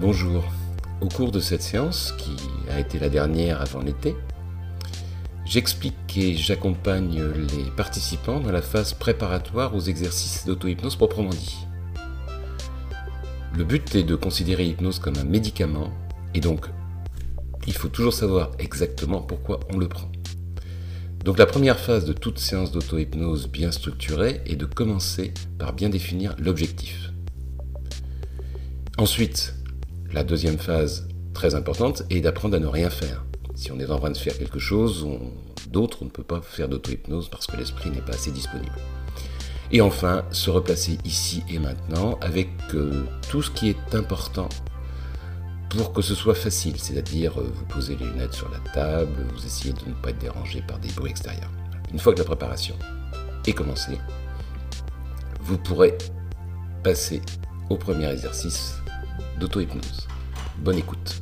Bonjour. Au cours de cette séance, qui a été la dernière avant l'été, j'explique et j'accompagne les participants dans la phase préparatoire aux exercices d'auto-hypnose proprement dit. Le but est de considérer l'hypnose comme un médicament et donc il faut toujours savoir exactement pourquoi on le prend. Donc la première phase de toute séance d'auto-hypnose bien structurée est de commencer par bien définir l'objectif. Ensuite, la deuxième phase très importante est d'apprendre à ne rien faire. Si on est en train de faire quelque chose, d'autres, on ne peut pas faire d'auto-hypnose parce que l'esprit n'est pas assez disponible. Et enfin, se replacer ici et maintenant avec euh, tout ce qui est important pour que ce soit facile, c'est-à-dire euh, vous posez les lunettes sur la table, vous essayez de ne pas être dérangé par des bruits extérieurs. Une fois que la préparation est commencée, vous pourrez passer au premier exercice d'auto-hypnose. Bonne écoute.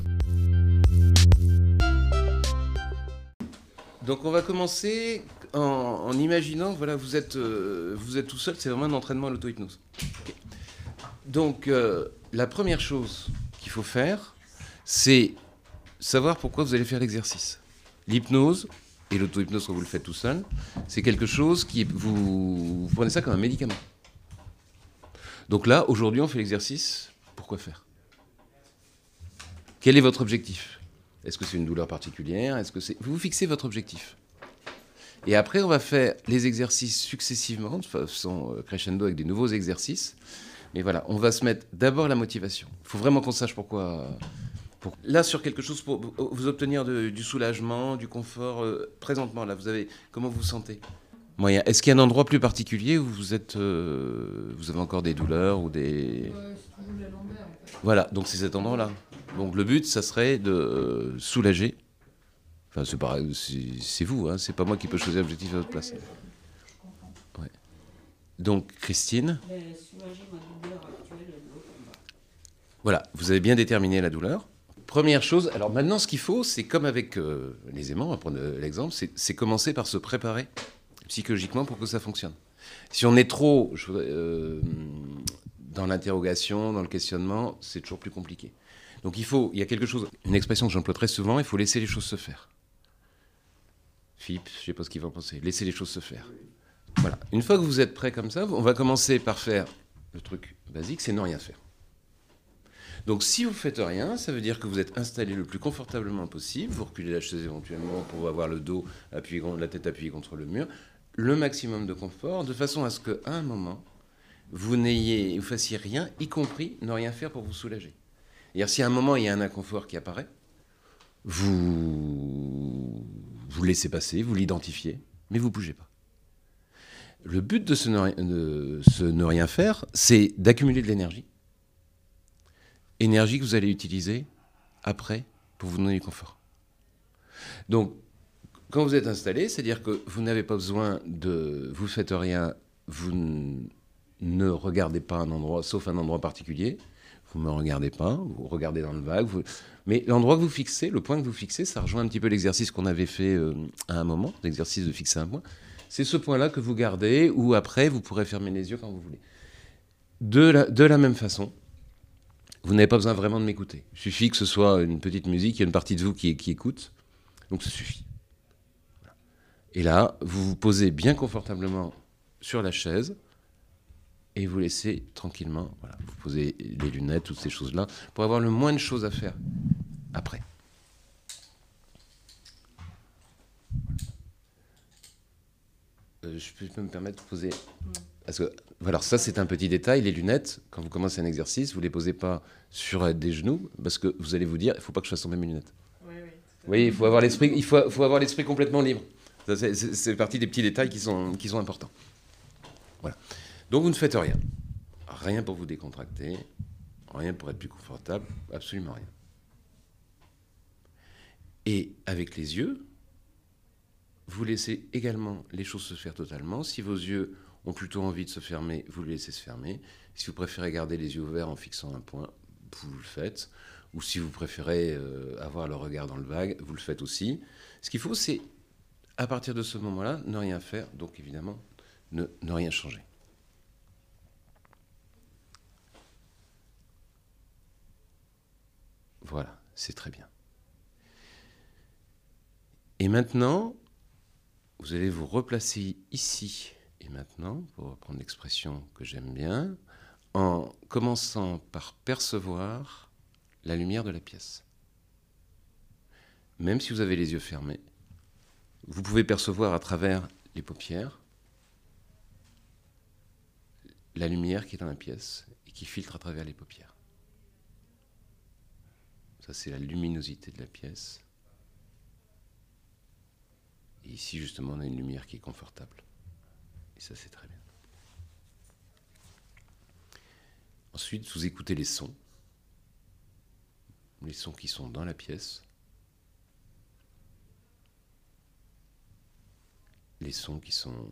Donc on va commencer en, imaginant, voilà, vous êtes, euh, vous êtes tout seul, c'est vraiment un entraînement à l'auto-hypnose. Donc euh, la première chose qu'il faut faire, c'est savoir pourquoi vous allez faire l'exercice. L'hypnose et l'auto-hypnose quand vous le faites tout seul, c'est quelque chose qui vous prenez ça comme un médicament. Donc là, aujourd'hui, on fait l'exercice. Pourquoi faire? Quel est votre objectif? Est-ce que c'est une douleur particulière? Est-ce que c'est vous, vous fixez votre objectif. Et après, on va faire les exercices successivement, de façon euh, crescendo avec des nouveaux exercices. Mais voilà, on va se mettre d'abord la motivation. Il faut vraiment qu'on sache pourquoi Là, sur quelque chose pour vous obtenir du soulagement, du confort, euh, présentement, là, vous avez, comment vous vous sentez? Moyen. Est-ce qu'il y a un endroit plus particulier où vous êtes, euh, vous avez encore des douleurs ou des... Voilà, donc c'est cet endroit-là. Donc le but, ça serait de euh, soulager. Enfin, c'est pareil, c'est vous, hein, c'est pas moi qui peux choisir l'objectif à votre place. Ouais. Donc Christine. Voilà, vous avez bien déterminé la douleur. Première chose, alors maintenant ce qu'il faut, c'est comme avec euh, les aimants, on va prendre euh, l'exemple, c'est commencer par se préparer psychologiquement pour que ça fonctionne. Si on est trop euh, dans l'interrogation, dans le questionnement, c'est toujours plus compliqué. Donc il faut, il y a quelque chose, une expression que j'emploie très souvent, il faut laisser les choses se faire. Philippe, je ne sais pas ce qu'il va en penser, laisser les choses se faire. Voilà. Une fois que vous êtes prêt comme ça, on va commencer par faire le truc basique, c'est ne rien faire. Donc si vous faites rien, ça veut dire que vous êtes installé le plus confortablement possible, vous reculez la chaise éventuellement pour avoir le dos appuyé, la tête appuyée contre le mur, le maximum de confort, de façon à ce qu'à un moment, vous n'ayez, vous fassiez rien, y compris ne rien faire pour vous soulager. C'est-à-dire si à un moment il y a un inconfort qui apparaît, vous vous laissez passer, vous l'identifiez, mais vous bougez pas. Le but de ce ne rien faire, c'est d'accumuler de l'énergie énergie que vous allez utiliser après pour vous donner du confort. Donc, quand vous êtes installé, c'est-à-dire que vous n'avez pas besoin de... Vous faites rien, vous ne regardez pas un endroit, sauf un endroit particulier. Vous ne me regardez pas, vous regardez dans le vague. Mais l'endroit que vous fixez, le point que vous fixez, ça rejoint un petit peu l'exercice qu'on avait fait euh, à un moment, l'exercice de fixer un point. C'est ce point-là que vous gardez, ou après, vous pourrez fermer les yeux quand vous voulez. De la même façon, vous n'avez pas besoin vraiment de m'écouter. Il suffit que ce soit une petite musique, il y a une partie de vous qui, qui écoute. Donc ça suffit. Et là, vous vous posez bien confortablement sur la chaise et vous laissez tranquillement, voilà, posez les lunettes, toutes ces choses-là, pour avoir le moins de choses à faire après. Euh, je peux me permettre de poser parce que, voilà, ça c'est un petit détail. Les lunettes, quand vous commencez un exercice, vous ne les posez pas sur des genoux, parce que vous allez vous dire, il ne faut pas que je fasse tomber mes lunettes. Oui, oui. Il faut avoir l'esprit, il faut, faut avoir l'esprit complètement libre. C'est partie des petits détails qui sont, qui sont importants. Voilà. Donc vous ne faites rien. Rien pour vous décontracter, rien pour être plus confortable, absolument rien. Et avec les yeux, vous laissez également les choses se faire totalement. Si vos yeux ont plutôt envie de se fermer, vous les laissez se fermer. Si vous préférez garder les yeux ouverts en fixant un point, vous le faites. Ou si vous préférez euh, avoir le regard dans le vague, vous le faites aussi. Ce qu'il faut, c'est, à partir de ce moment-là, ne rien faire, donc évidemment, ne, ne rien changer. Voilà, c'est très bien. Et maintenant, vous allez vous replacer ici et maintenant, pour reprendre l'expression que j'aime bien, en commençant par percevoir la lumière de la pièce. Même si vous avez les yeux fermés, vous pouvez percevoir à travers les paupières la lumière qui est dans la pièce et qui filtre à travers les paupières. Ça, c'est la luminosité de la pièce. Et ici, justement, on a une lumière qui est confortable. Et ça, c'est très bien. Ensuite, vous écoutez les sons. Les sons qui sont dans la pièce. Les sons qui sont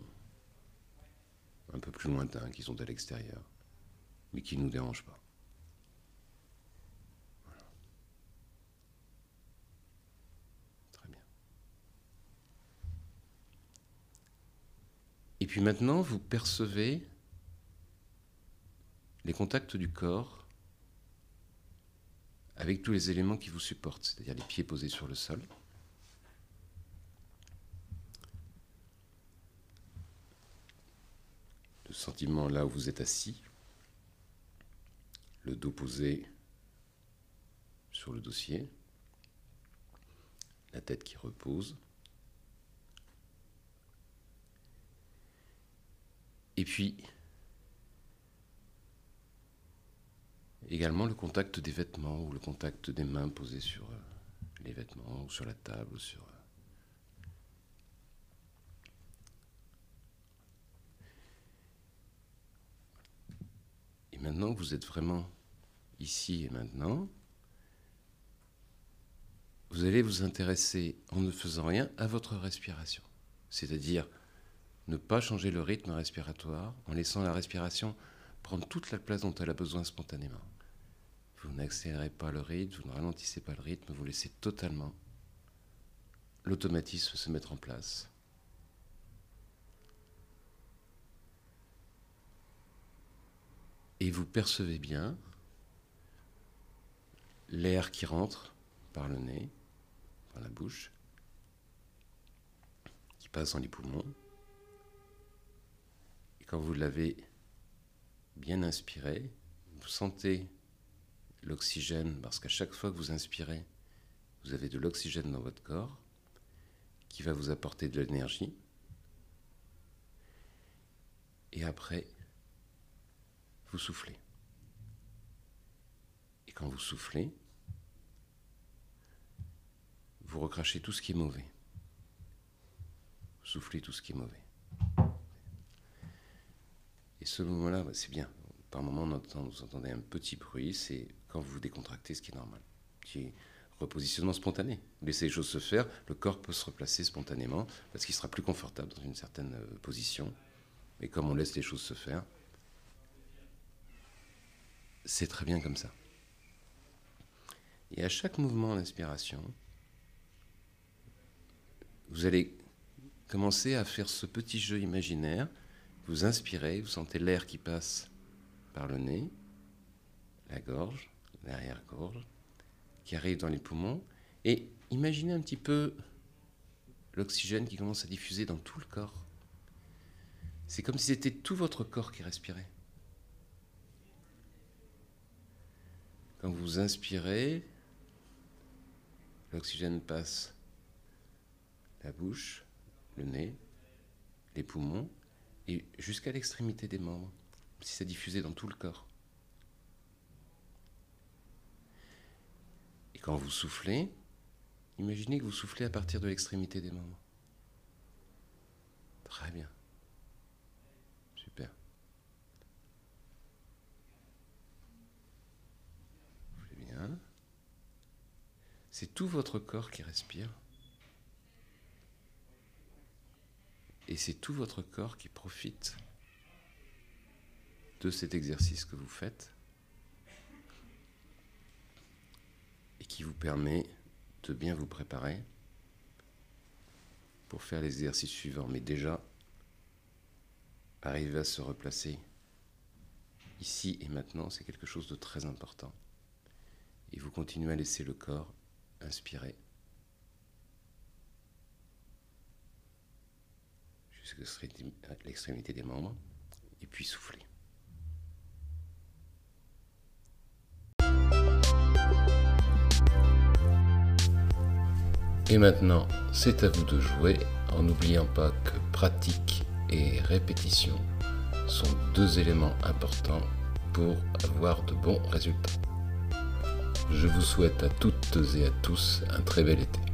un peu plus lointains, qui sont à l'extérieur, mais qui ne nous dérangent pas. Et puis maintenant, vous percevez les contacts du corps avec tous les éléments qui vous supportent, c'est-à-dire les pieds posés sur le sol. Le sentiment là où vous êtes assis, le dos posé sur le dossier, la tête qui repose. Puis, également le contact des vêtements ou le contact des mains posées sur euh, les vêtements ou sur la table ou sur... Euh. Et maintenant que vous êtes vraiment ici et maintenant, vous allez vous intéresser en ne faisant rien à votre respiration. C'est-à-dire ne pas changer le rythme respiratoire en laissant la respiration prendre toute la place dont elle a besoin spontanément. Vous n'accélérez pas le rythme, vous ne ralentissez pas le rythme, vous laissez totalement l'automatisme se mettre en place. Et vous percevez bien l'air qui rentre par le nez, par la bouche, qui passe dans les poumons, quand vous l'avez bien inspiré, vous sentez l'oxygène, parce qu'à chaque fois que vous inspirez, vous avez de l'oxygène dans votre corps qui va vous apporter de l'énergie. Et après, vous soufflez. Et quand vous soufflez, vous recrachez tout ce qui est mauvais. Vous soufflez tout ce qui est mauvais. Et ce moment-là, bah, c'est bien. Par moment, on entend, vous entendez un petit bruit, c'est quand vous vous décontractez, ce qui est normal. Petit repositionnement spontané. Laissez les choses se faire, le corps peut se replacer spontanément parce qu'il sera plus confortable dans une certaine euh, position. Et comme on laisse les choses se faire, c'est très bien comme ça. Et à chaque mouvement d'inspiration, vous allez commencer à faire ce petit jeu imaginaire vous inspirez, vous sentez l'air qui passe par le nez, la gorge, l'arrière-gorge, qui arrive dans les poumons. Et imaginez un petit peu l'oxygène qui commence à diffuser dans tout le corps. C'est comme si c'était tout votre corps qui respirait. Quand vous inspirez, l'oxygène passe la bouche, le nez, les poumons, et jusqu'à l'extrémité des membres, si ça diffusait dans tout le corps. Et quand vous soufflez, imaginez que vous soufflez à partir de l'extrémité des membres. Très bien. Super. bien. C'est tout votre corps qui respire. Et c'est tout votre corps qui profite de cet exercice que vous faites et qui vous permet de bien vous préparer pour faire les exercices suivants. Mais déjà, arriver à se replacer ici et maintenant, c'est quelque chose de très important. Et vous continuez à laisser le corps inspirer jusqu'à l'extrémité des membres et puis souffler. Et maintenant, c'est à vous de jouer en n'oubliant pas que pratique et répétition sont deux éléments importants pour avoir de bons résultats. Je vous souhaite à toutes et à tous un très bel été.